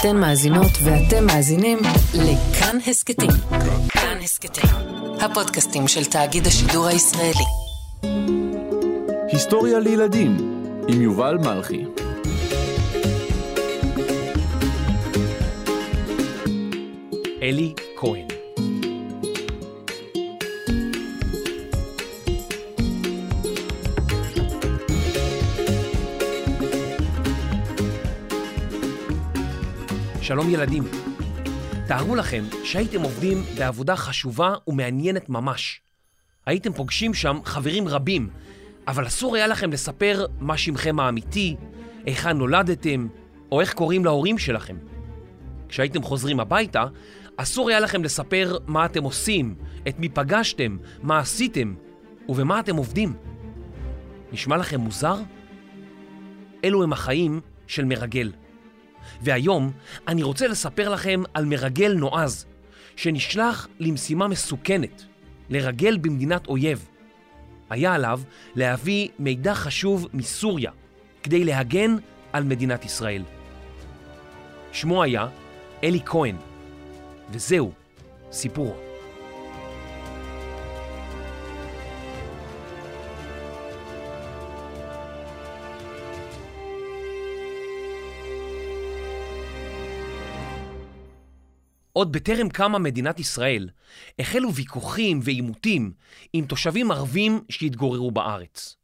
אתן מאזינות ואתם מאזינים לכאן הסכתים. כאן הסכתים, הפודקאסטים של תאגיד השידור הישראלי. היסטוריה לילדים עם יובל מלכי. אלי כהן שלום ילדים. תארו לכם שהייתם עובדים בעבודה חשובה ומעניינת ממש. הייתם פוגשים שם חברים רבים, אבל אסור היה לכם לספר מה שמכם האמיתי, היכן נולדתם, או איך קוראים להורים שלכם. כשהייתם חוזרים הביתה, אסור היה לכם לספר מה אתם עושים, את מי פגשתם, מה עשיתם ובמה אתם עובדים. נשמע לכם מוזר? אלו הם החיים של מרגל. והיום אני רוצה לספר לכם על מרגל נועז, שנשלח למשימה מסוכנת, לרגל במדינת אויב. היה עליו להביא מידע חשוב מסוריה, כדי להגן על מדינת ישראל. שמו היה אלי כהן, וזהו סיפורו. עוד בטרם קמה מדינת ישראל, החלו ויכוחים ועימותים עם תושבים ערבים שהתגוררו בארץ.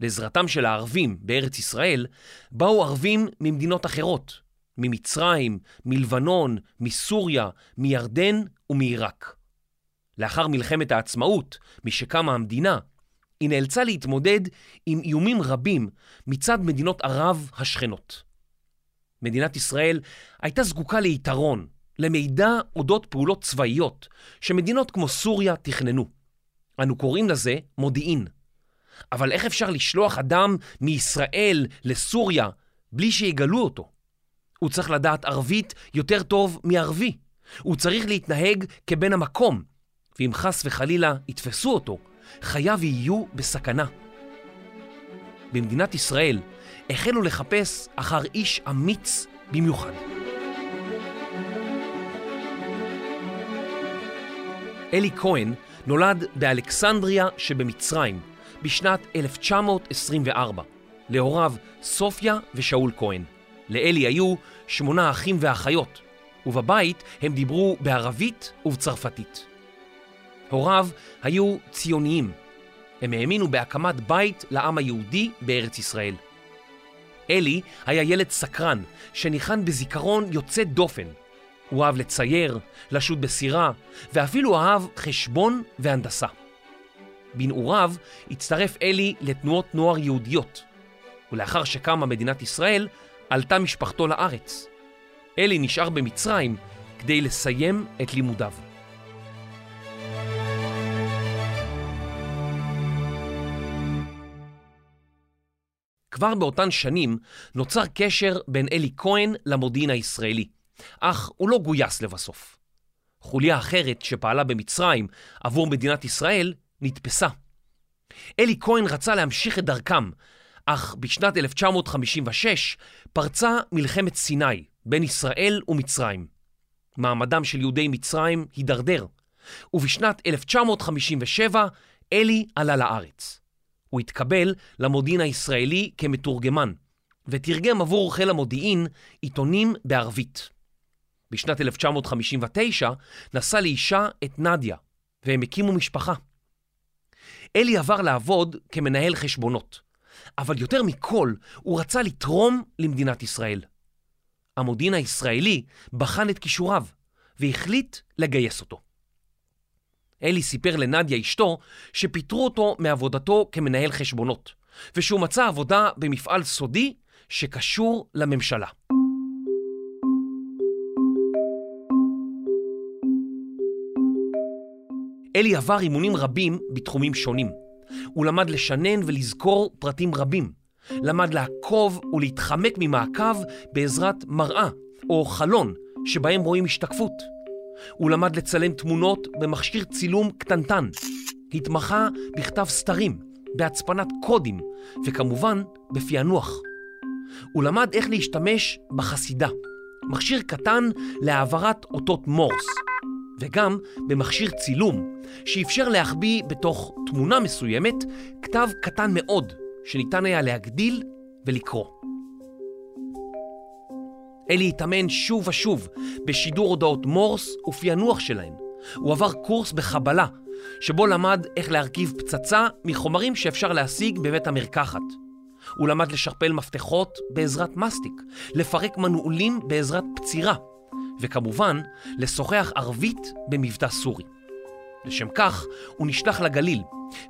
לעזרתם של הערבים בארץ ישראל באו ערבים ממדינות אחרות, ממצרים, מלבנון, מסוריה, מירדן ומעיראק. לאחר מלחמת העצמאות, משקמה המדינה, היא נאלצה להתמודד עם איומים רבים מצד מדינות ערב השכנות. מדינת ישראל הייתה זקוקה ליתרון למידע אודות פעולות צבאיות שמדינות כמו סוריה תכננו. אנו קוראים לזה מודיעין. אבל איך אפשר לשלוח אדם מישראל לסוריה בלי שיגלו אותו? הוא צריך לדעת ערבית יותר טוב מערבי. הוא צריך להתנהג כבן המקום, ואם חס וחלילה יתפסו אותו, חייו יהיו בסכנה. במדינת ישראל החלו לחפש אחר איש אמיץ במיוחד. אלי כהן נולד באלכסנדריה שבמצרים בשנת 1924, להוריו סופיה ושאול כהן. לאלי היו שמונה אחים ואחיות, ובבית הם דיברו בערבית ובצרפתית. הוריו היו ציוניים. הם האמינו בהקמת בית לעם היהודי בארץ ישראל. אלי היה ילד סקרן, שניחן בזיכרון יוצא דופן, הוא אהב לצייר, לשוט בסירה, ואפילו אהב חשבון והנדסה. בנעוריו הצטרף אלי לתנועות נוער יהודיות, ולאחר שקמה מדינת ישראל, עלתה משפחתו לארץ. אלי נשאר במצרים כדי לסיים את לימודיו. כבר באותן שנים נוצר קשר בין אלי כהן למודיעין הישראלי. אך הוא לא גויס לבסוף. חוליה אחרת שפעלה במצרים עבור מדינת ישראל נתפסה. אלי כהן רצה להמשיך את דרכם, אך בשנת 1956 פרצה מלחמת סיני בין ישראל ומצרים. מעמדם של יהודי מצרים הידרדר, ובשנת 1957 אלי עלה לארץ. הוא התקבל למודיעין הישראלי כמתורגמן, ותרגם עבור חיל המודיעין עיתונים בערבית. בשנת 1959 נשא לאישה את נדיה, והם הקימו משפחה. אלי עבר לעבוד כמנהל חשבונות, אבל יותר מכל הוא רצה לתרום למדינת ישראל. המודיעין הישראלי בחן את כישוריו והחליט לגייס אותו. אלי סיפר לנדיה אשתו שפיטרו אותו מעבודתו כמנהל חשבונות, ושהוא מצא עבודה במפעל סודי שקשור לממשלה. אלי עבר אימונים רבים בתחומים שונים. הוא למד לשנן ולזכור פרטים רבים. למד לעקוב ולהתחמק ממעקב בעזרת מראה או חלון שבהם רואים השתקפות. הוא למד לצלם תמונות במכשיר צילום קטנטן. התמחה בכתב סתרים, בהצפנת קודים, וכמובן בפענוח. הוא למד איך להשתמש בחסידה, מכשיר קטן להעברת אותות מורס, וגם במכשיר צילום, שאפשר להחביא בתוך תמונה מסוימת כתב קטן מאוד, שניתן היה להגדיל ולקרוא. אלי התאמן שוב ושוב בשידור הודעות מורס ופענוח שלהן. הוא עבר קורס בחבלה, שבו למד איך להרכיב פצצה מחומרים שאפשר להשיג בבית המרקחת. הוא למד לשכפל מפתחות בעזרת מסטיק, לפרק מנעולים בעזרת פצירה, וכמובן, לשוחח ערבית במבטא סורי. לשם כך, הוא נשלח לגליל,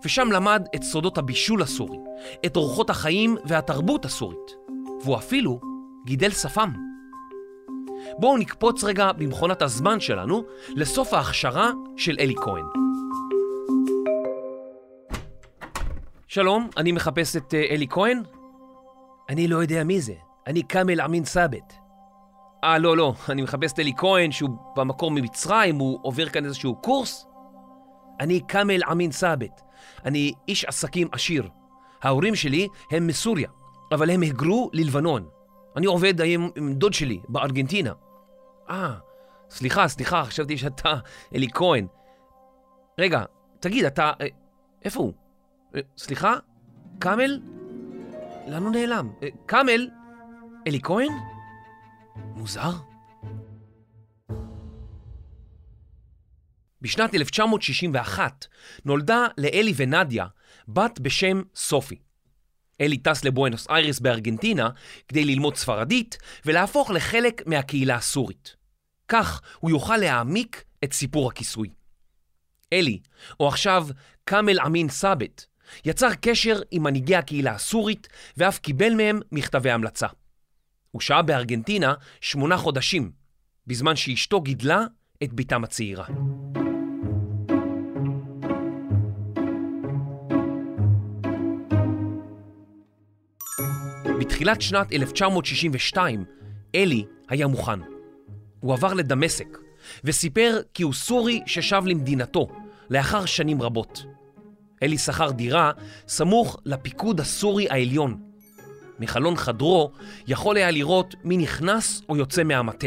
ושם למד את סודות הבישול הסורי, את אורחות החיים והתרבות הסורית, והוא אפילו גידל שפם. בואו נקפוץ רגע במכונת הזמן שלנו לסוף ההכשרה של אלי כהן. שלום, אני מחפש את אה, אלי כהן? אני לא יודע מי זה, אני כאמל אמין סאבט. אה, לא, לא, אני מחפש את אלי כהן שהוא במקור ממצרים, הוא עובר כאן איזשהו קורס? אני כאמל אמין סאבט, אני איש עסקים עשיר. ההורים שלי הם מסוריה, אבל הם היגרו ללבנון. אני עובד היום עם דוד שלי בארגנטינה. אה, סליחה, סליחה, חשבתי שאתה אלי כהן. רגע, תגיד, אתה... אה, איפה הוא? אה, סליחה? כאמל? לאן הוא נעלם? אה, כאמל? אלי כהן? מוזר. בשנת 1961 נולדה לאלי ונדיה בת בשם סופי. אלי טס לבואנוס איירס בארגנטינה כדי ללמוד ספרדית ולהפוך לחלק מהקהילה הסורית. כך הוא יוכל להעמיק את סיפור הכיסוי. אלי, או עכשיו כאמל אמין סאבט, יצר קשר עם מנהיגי הקהילה הסורית ואף קיבל מהם מכתבי המלצה. הוא שהה בארגנטינה שמונה חודשים, בזמן שאשתו גידלה את בתם הצעירה. בתחילת שנת 1962, אלי היה מוכן. הוא עבר לדמשק, וסיפר כי הוא סורי ששב למדינתו, לאחר שנים רבות. אלי שכר דירה סמוך לפיקוד הסורי העליון. מחלון חדרו יכול היה לראות מי נכנס או יוצא מהמטה.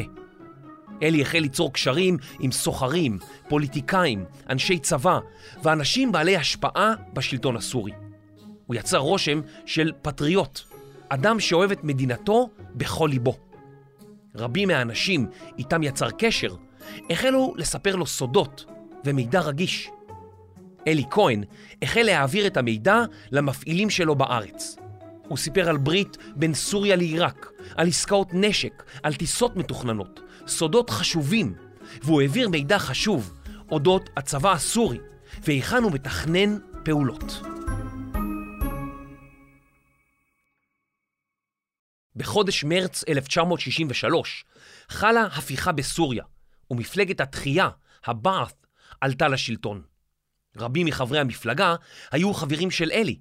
אלי החל ליצור קשרים עם סוחרים, פוליטיקאים, אנשי צבא ואנשים בעלי השפעה בשלטון הסורי. הוא יצר רושם של פטריוט, אדם שאוהב את מדינתו בכל ליבו. רבים מהאנשים איתם יצר קשר החלו לספר לו סודות ומידע רגיש. אלי כהן החל להעביר את המידע למפעילים שלו בארץ. הוא סיפר על ברית בין סוריה לעיראק, על עסקאות נשק, על טיסות מתוכננות, סודות חשובים, והוא העביר מידע חשוב אודות הצבא הסורי והיכן הוא מתכנן פעולות. בחודש מרץ 1963 חלה הפיכה בסוריה, ומפלגת התחייה, הבעת', עלתה לשלטון. רבים מחברי המפלגה היו חברים של אלי,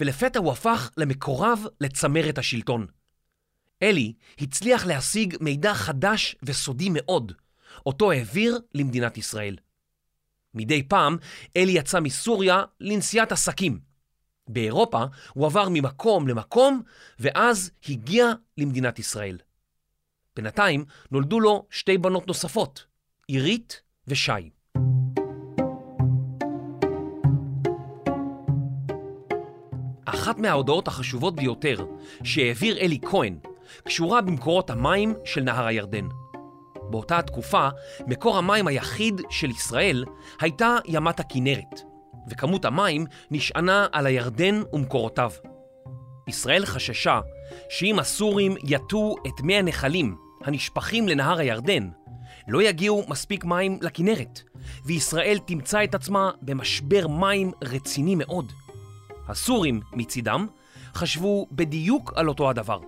ולפתע הוא הפך למקורב לצמרת השלטון. אלי הצליח להשיג מידע חדש וסודי מאוד, אותו העביר למדינת ישראל. מדי פעם אלי יצא מסוריה לנסיעת עסקים. באירופה הוא עבר ממקום למקום, ואז הגיע למדינת ישראל. בינתיים נולדו לו שתי בנות נוספות, עירית ושי. אחת מההודעות החשובות ביותר שהעביר אלי כהן קשורה במקורות המים של נהר הירדן. באותה התקופה, מקור המים היחיד של ישראל הייתה ימת הכינרת, וכמות המים נשענה על הירדן ומקורותיו. ישראל חששה שאם הסורים יטו את מי הנחלים הנשפכים לנהר הירדן, לא יגיעו מספיק מים לכינרת, וישראל תמצא את עצמה במשבר מים רציני מאוד. הסורים, מצידם, חשבו בדיוק על אותו הדבר,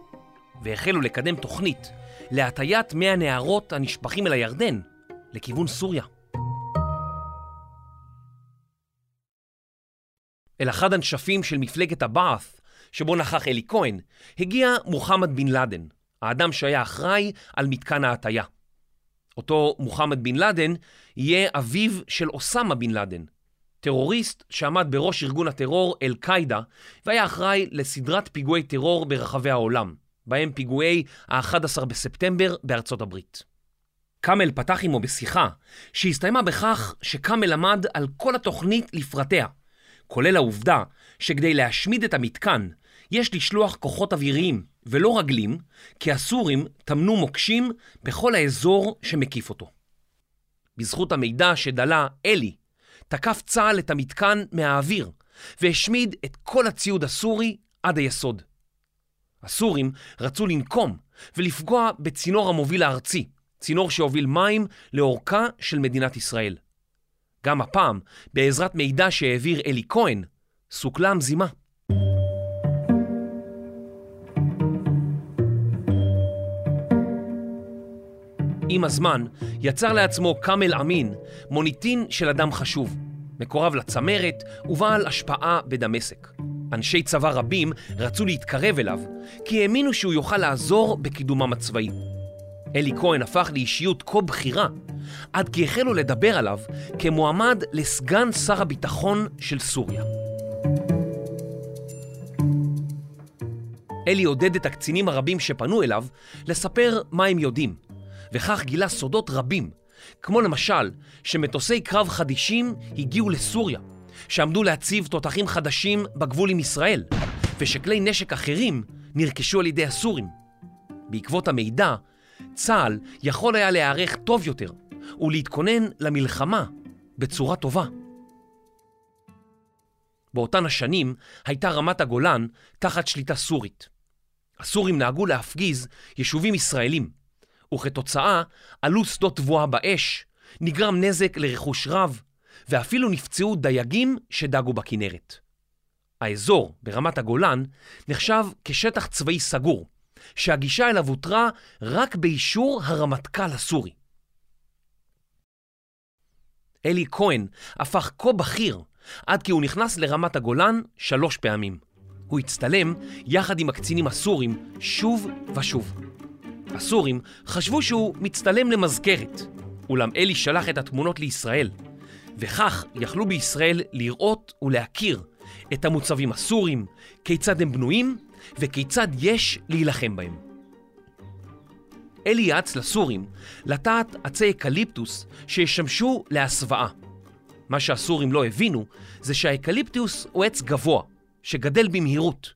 והחלו לקדם תוכנית להטיית מי הנהרות הנשפכים אל הירדן לכיוון סוריה. אל אחד הנשפים של מפלגת הבעת' שבו נכח אלי כהן, הגיע מוחמד בן לאדן, האדם שהיה אחראי על מתקן ההטייה. אותו מוחמד בן לאדן יהיה אביו של אוסמה בן לאדן, טרוריסט שעמד בראש ארגון הטרור אל-קאידה והיה אחראי לסדרת פיגועי טרור ברחבי העולם, בהם פיגועי ה-11 בספטמבר בארצות הברית. קאמל פתח עמו בשיחה שהסתיימה בכך שקאמל למד על כל התוכנית לפרטיה, כולל העובדה שכדי להשמיד את המתקן יש לשלוח כוחות אוויריים ולא רגלים, כי הסורים טמנו מוקשים בכל האזור שמקיף אותו. בזכות המידע שדלה אלי, תקף צה"ל את המתקן מהאוויר והשמיד את כל הציוד הסורי עד היסוד. הסורים רצו לנקום ולפגוע בצינור המוביל הארצי, צינור שהוביל מים לאורכה של מדינת ישראל. גם הפעם, בעזרת מידע שהעביר אלי כהן, סוכלה המזימה. עם הזמן יצר לעצמו כאמל אמין מוניטין של אדם חשוב, מקורב לצמרת ובעל השפעה בדמשק. אנשי צבא רבים רצו להתקרב אליו, כי האמינו שהוא יוכל לעזור בקידומם הצבאי. אלי כהן הפך לאישיות כה בכירה, עד כי החלו לדבר עליו כמועמד לסגן שר הביטחון של סוריה. אלי עודד את הקצינים הרבים שפנו אליו לספר מה הם יודעים, וכך גילה סודות רבים, כמו למשל שמטוסי קרב חדישים הגיעו לסוריה, שעמדו להציב תותחים חדשים בגבול עם ישראל, ושכלי נשק אחרים נרכשו על ידי הסורים. בעקבות המידע, צה"ל יכול היה להיערך טוב יותר ולהתכונן למלחמה בצורה טובה. באותן השנים הייתה רמת הגולן תחת שליטה סורית. הסורים נהגו להפגיז יישובים ישראלים, וכתוצאה עלו שדות תבואה באש, נגרם נזק לרכוש רב, ואפילו נפצעו דייגים שדגו בכנרת. האזור ברמת הגולן נחשב כשטח צבאי סגור, שהגישה אליו הותרה רק באישור הרמטכ"ל הסורי. אלי כהן הפך כה בכיר עד כי הוא נכנס לרמת הגולן שלוש פעמים. הוא הצטלם יחד עם הקצינים הסורים שוב ושוב. הסורים חשבו שהוא מצטלם למזכרת, אולם אלי שלח את התמונות לישראל, וכך יכלו בישראל לראות ולהכיר את המוצבים הסורים, כיצד הם בנויים וכיצד יש להילחם בהם. אלי יעץ לסורים לטעת עצי אקליפטוס שישמשו להסוואה. מה שהסורים לא הבינו זה שהאקליפטוס הוא עץ גבוה, שגדל במהירות.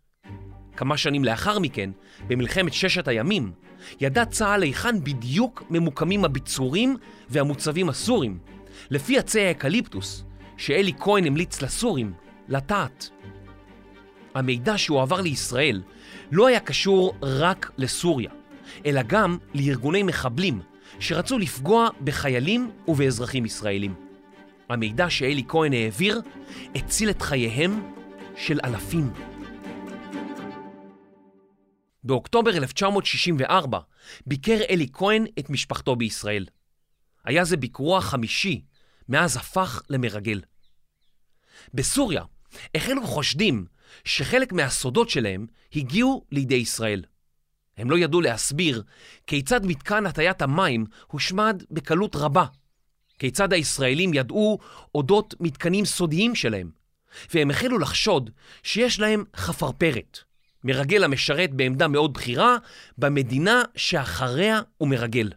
כמה שנים לאחר מכן, במלחמת ששת הימים, ידע צה"ל היכן בדיוק ממוקמים הביצורים והמוצבים הסורים, לפי עצי האקליפטוס, שאלי כהן המליץ לסורים לטעת. המידע שהועבר לישראל לא היה קשור רק לסוריה, אלא גם לארגוני מחבלים שרצו לפגוע בחיילים ובאזרחים ישראלים. המידע שאלי כהן העביר הציל את חייהם של אלפים. באוקטובר 1964 ביקר אלי כהן את משפחתו בישראל. היה זה ביקורו החמישי מאז הפך למרגל. בסוריה החלו חושדים שחלק מהסודות שלהם הגיעו לידי ישראל. הם לא ידעו להסביר כיצד מתקן הטיית המים הושמד בקלות רבה, כיצד הישראלים ידעו אודות מתקנים סודיים שלהם, והם החלו לחשוד שיש להם חפרפרת, מרגל המשרת בעמדה מאוד בכירה במדינה שאחריה הוא מרגל.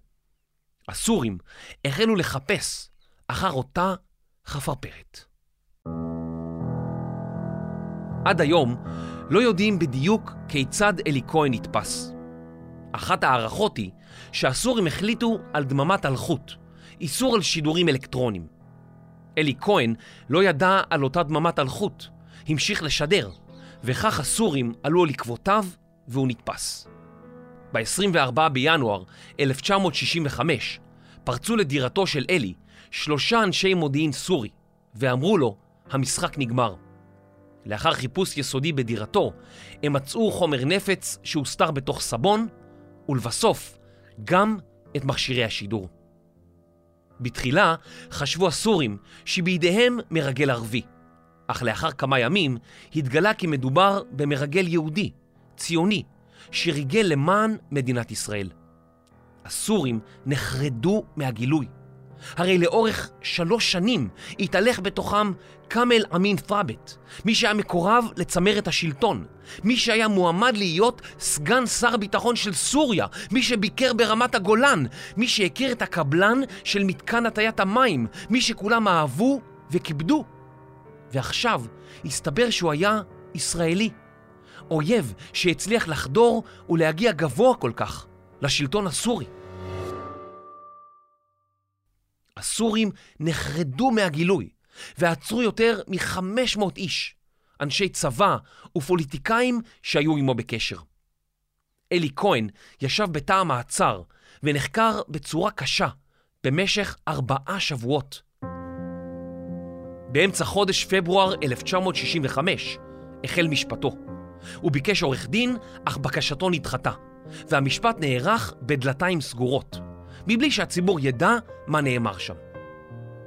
הסורים החלו לחפש אחר אותה חפרפרת. עד היום לא יודעים בדיוק כיצד אלי כהן נתפס. אחת ההערכות היא שהסורים החליטו על דממת אלחוט, איסור על שידורים אלקטרונים. אלי כהן לא ידע על אותה דממת אלחוט, המשיך לשדר, וכך הסורים עלו על עקבותיו והוא נתפס. ב-24 בינואר 1965 פרצו לדירתו של אלי שלושה אנשי מודיעין סורי ואמרו לו, המשחק נגמר. לאחר חיפוש יסודי בדירתו, הם מצאו חומר נפץ שהוסתר בתוך סבון, ולבסוף, גם את מכשירי השידור. בתחילה חשבו הסורים שבידיהם מרגל ערבי, אך לאחר כמה ימים התגלה כי מדובר במרגל יהודי, ציוני, שריגל למען מדינת ישראל. הסורים נחרדו מהגילוי, הרי לאורך שלוש שנים התהלך בתוכם כאמל אמין ת'אבת, מי שהיה מקורב לצמרת השלטון, מי שהיה מועמד להיות סגן שר הביטחון של סוריה, מי שביקר ברמת הגולן, מי שהכיר את הקבלן של מתקן הטיית המים, מי שכולם אהבו וכיבדו. ועכשיו הסתבר שהוא היה ישראלי. אויב שהצליח לחדור ולהגיע גבוה כל כך לשלטון הסורי. הסורים נחרדו מהגילוי ועצרו יותר מ-500 איש, אנשי צבא ופוליטיקאים שהיו עמו בקשר. אלי כהן ישב בתא המעצר ונחקר בצורה קשה במשך ארבעה שבועות. באמצע חודש פברואר 1965 החל משפטו. הוא ביקש עורך דין, אך בקשתו נדחתה, והמשפט נערך בדלתיים סגורות, מבלי שהציבור ידע מה נאמר שם.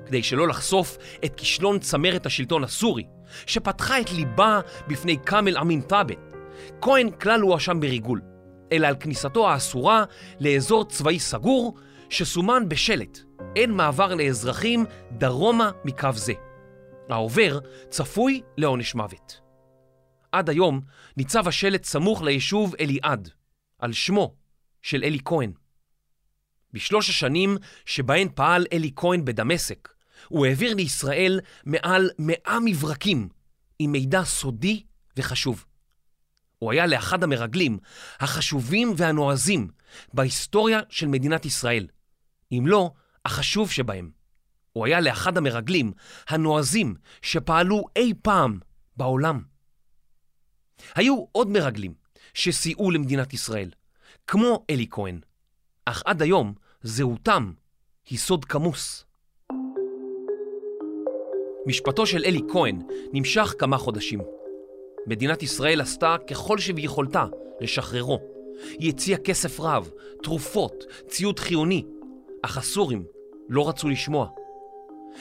כדי שלא לחשוף את כישלון צמרת השלטון הסורי, שפתחה את ליבה בפני כאמל אמין ת'אבת, כהן כלל לא הואשם בריגול, אלא על כניסתו האסורה לאזור צבאי סגור, שסומן בשלט, אין מעבר לאזרחים דרומה מקו זה. העובר צפוי לעונש מוות. עד היום ניצב השלט סמוך ליישוב אליעד, על שמו של אלי כהן. בשלוש השנים שבהן פעל אלי כהן בדמשק, הוא העביר לישראל מעל מאה מברקים עם מידע סודי וחשוב. הוא היה לאחד המרגלים החשובים והנועזים בהיסטוריה של מדינת ישראל, אם לא החשוב שבהם. הוא היה לאחד המרגלים הנועזים שפעלו אי פעם בעולם. היו עוד מרגלים שסייעו למדינת ישראל, כמו אלי כהן, אך עד היום זהותם היא סוד כמוס. משפטו של אלי כהן נמשך כמה חודשים. מדינת ישראל עשתה ככל שביכולתה לשחררו. היא הציעה כסף רב, תרופות, ציוד חיוני, אך הסורים לא רצו לשמוע.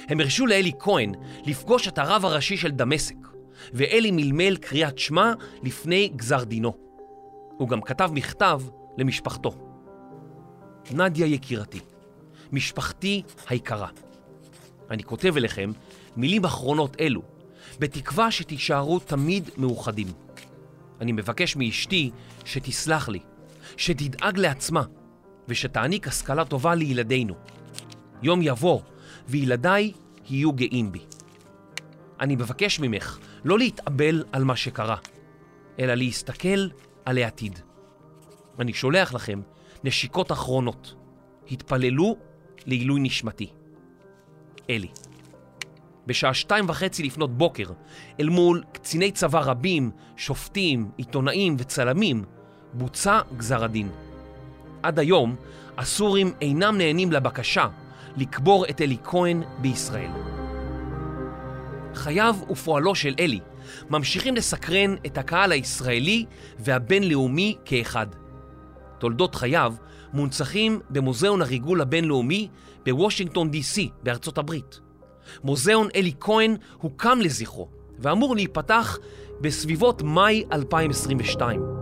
הם הרשו לאלי כהן לפגוש את הרב הראשי של דמשק, ואלי מלמל קריאת שמע לפני גזר דינו. הוא גם כתב מכתב למשפחתו. נדיה יקירתי, משפחתי היקרה, אני כותב אליכם מילים אחרונות אלו, בתקווה שתישארו תמיד מאוחדים. אני מבקש מאשתי שתסלח לי, שתדאג לעצמה, ושתעניק השכלה טובה לילדינו. יום יבוא, וילדיי יהיו גאים בי. אני מבקש ממך לא להתאבל על מה שקרה, אלא להסתכל על העתיד. אני שולח לכם נשיקות אחרונות. התפללו לעילוי נשמתי. אלי. בשעה שתיים וחצי לפנות בוקר, אל מול קציני צבא רבים, שופטים, עיתונאים וצלמים, בוצע גזר הדין. עד היום, הסורים אינם נהנים לבקשה לקבור את אלי כהן בישראל. חייו ופועלו של אלי ממשיכים לסקרן את הקהל הישראלי והבינלאומי כאחד. תולדות חייו מונצחים במוזיאון הריגול הבינלאומי בוושינגטון די.סי בארצות הברית. מוזיאון אלי כהן הוקם לזכרו ואמור להיפתח בסביבות מאי 2022.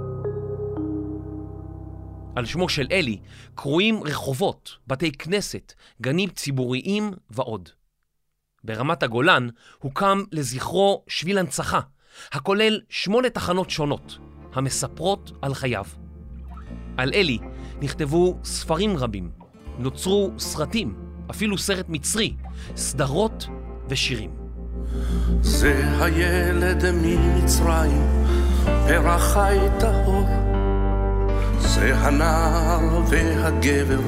על שמו של אלי קרויים רחובות, בתי כנסת, גנים ציבוריים ועוד. ברמת הגולן הוקם לזכרו שביל הנצחה, הכולל שמונה תחנות שונות, המספרות על חייו. על אלי נכתבו ספרים רבים, נוצרו סרטים, אפילו סרט מצרי, סדרות ושירים. זה הילד ממצרים, פרח חי טהור. זה הנער והגבר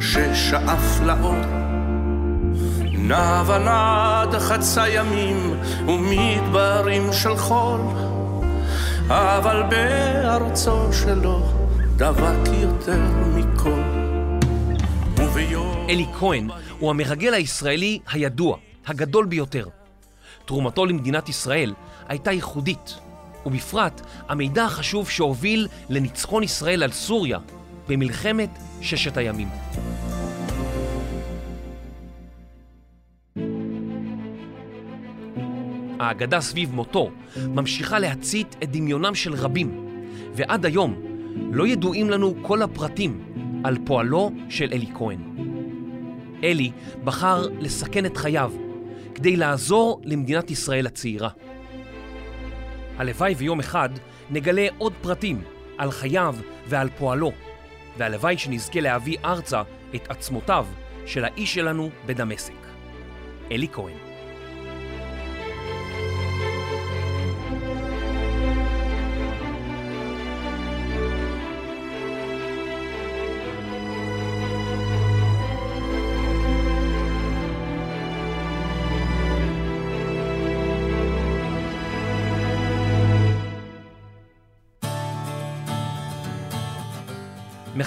ששאף לאור. נע ונד חצה ימים ומדברים של חול, אבל בארצו שלו דבק יותר מכל. וביום... אלי כהן הוא המרגל הישראלי הידוע, הגדול ביותר. תרומתו למדינת ישראל הייתה ייחודית, ובפרט המידע החשוב שהוביל לניצחון ישראל על סוריה במלחמת ששת הימים. האגדה סביב מותו ממשיכה להצית את דמיונם של רבים, ועד היום לא ידועים לנו כל הפרטים על פועלו של אלי כהן. אלי בחר לסכן את חייו כדי לעזור למדינת ישראל הצעירה. הלוואי ויום אחד נגלה עוד פרטים על חייו ועל פועלו, והלוואי שנזכה להביא ארצה את עצמותיו של האיש שלנו בדמשק. אלי כהן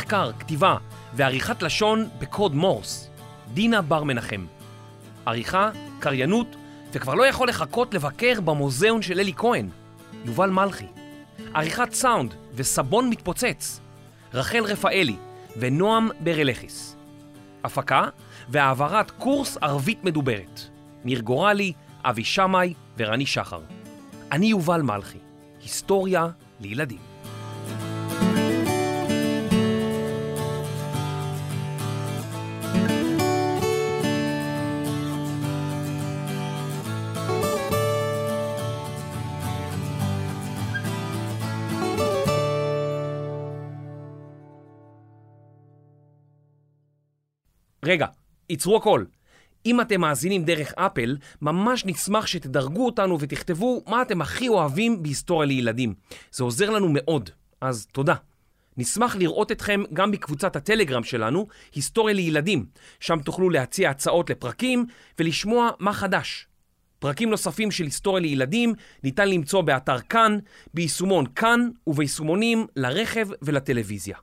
מחקר, כתיבה ועריכת לשון בקוד מורס, דינה בר מנחם. עריכה, קריינות, וכבר לא יכול לחכות לבקר במוזיאון של אלי כהן, יובל מלכי. עריכת סאונד וסבון מתפוצץ, רחל רפאלי ונועם ברלכיס. הפקה והעברת קורס ערבית מדוברת, ניר גורלי, אבי שמאי ורני שחר. אני יובל מלכי, היסטוריה לילדים. ייצרו הכל. אם אתם מאזינים דרך אפל, ממש נשמח שתדרגו אותנו ותכתבו מה אתם הכי אוהבים בהיסטוריה לילדים. זה עוזר לנו מאוד, אז תודה. נשמח לראות אתכם גם בקבוצת הטלגרם שלנו, היסטוריה לילדים, שם תוכלו להציע הצעות לפרקים ולשמוע מה חדש. פרקים נוספים של היסטוריה לילדים ניתן למצוא באתר כאן, ביישומון כאן וביישומונים לרכב ולטלוויזיה.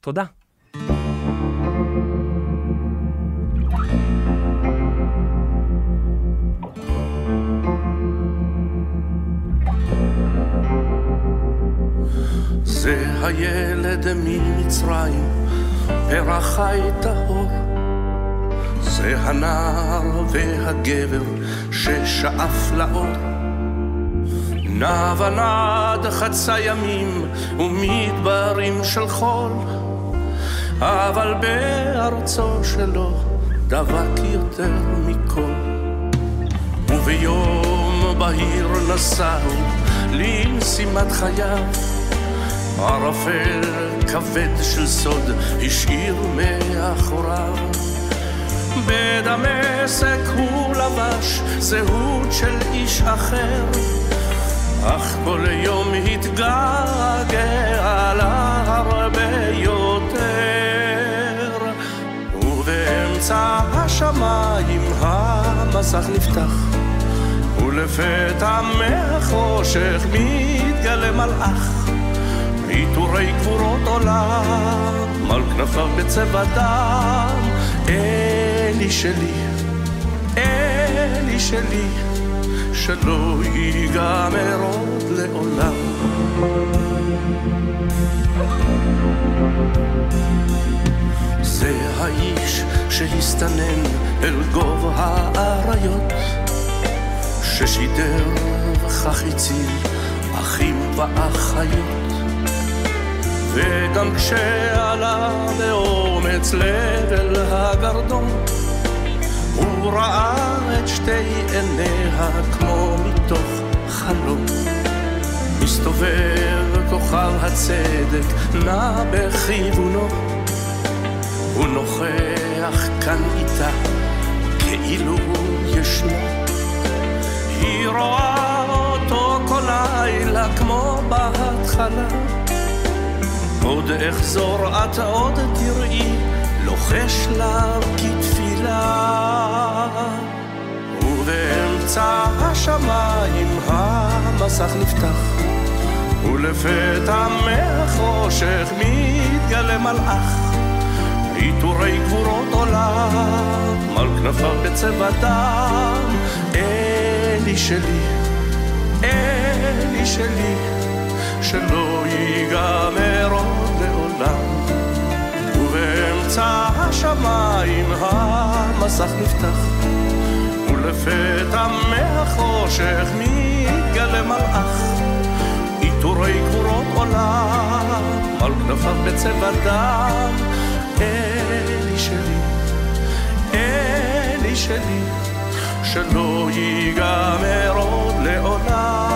תודה. הילד ממצרים, פרח חי טהור. זה הנער והגבר ששאף לאור. נע ונד חצה ימים ומדברים של חול, אבל בארצו שלו דבק יותר מכל. וביום בהיר נסעו למשימת חייו ערפל כבד של סוד השאיר מאחוריו. בדמשק הוא לבש זהות של איש אחר, אך כל יום התגעגע לה הרבה יותר. ובאמצע השמיים המסך נפתח, ולפתע מהחושך מתגלה מלאך. עיטורי גבורות עולם, על כנפיו בצבע דם. אלי שלי, אלי שלי, שלא ייגמר עוד לעולם. זה האיש שהסתנן אל גובה האריות, ששידר וכך הציל אחים ואחיות. וגם כשעלה באומץ לב אל הגרדום, הוא ראה את שתי עיניה כמו מתוך חלום. מסתובב כוכב הצדק, נע בכיוונו, הוא נוכח כאן איתה, כאילו ישנו. היא רואה אותו כל לילה כמו בהתחלה. עוד אחזור את עוד תראי, לוחש לה כתפילה. ובאמצע השמיים המסך נפתח, ולפתע מהחושך מתגלה מלאך. עיטורי גבורות עולם, על כנפיו בצבע דם. אלי שלי, אלי שלי, שלא ייגמר עוד לעולם. ובאמצע השמיים המסך נפתח, ולפתע מהחושך מתגלה מלאך. עיטורי גבורות עולם, על כנפיו בצבע דם. אלי שלי, אלי שלי, שלא ייגמר עוד לעולם.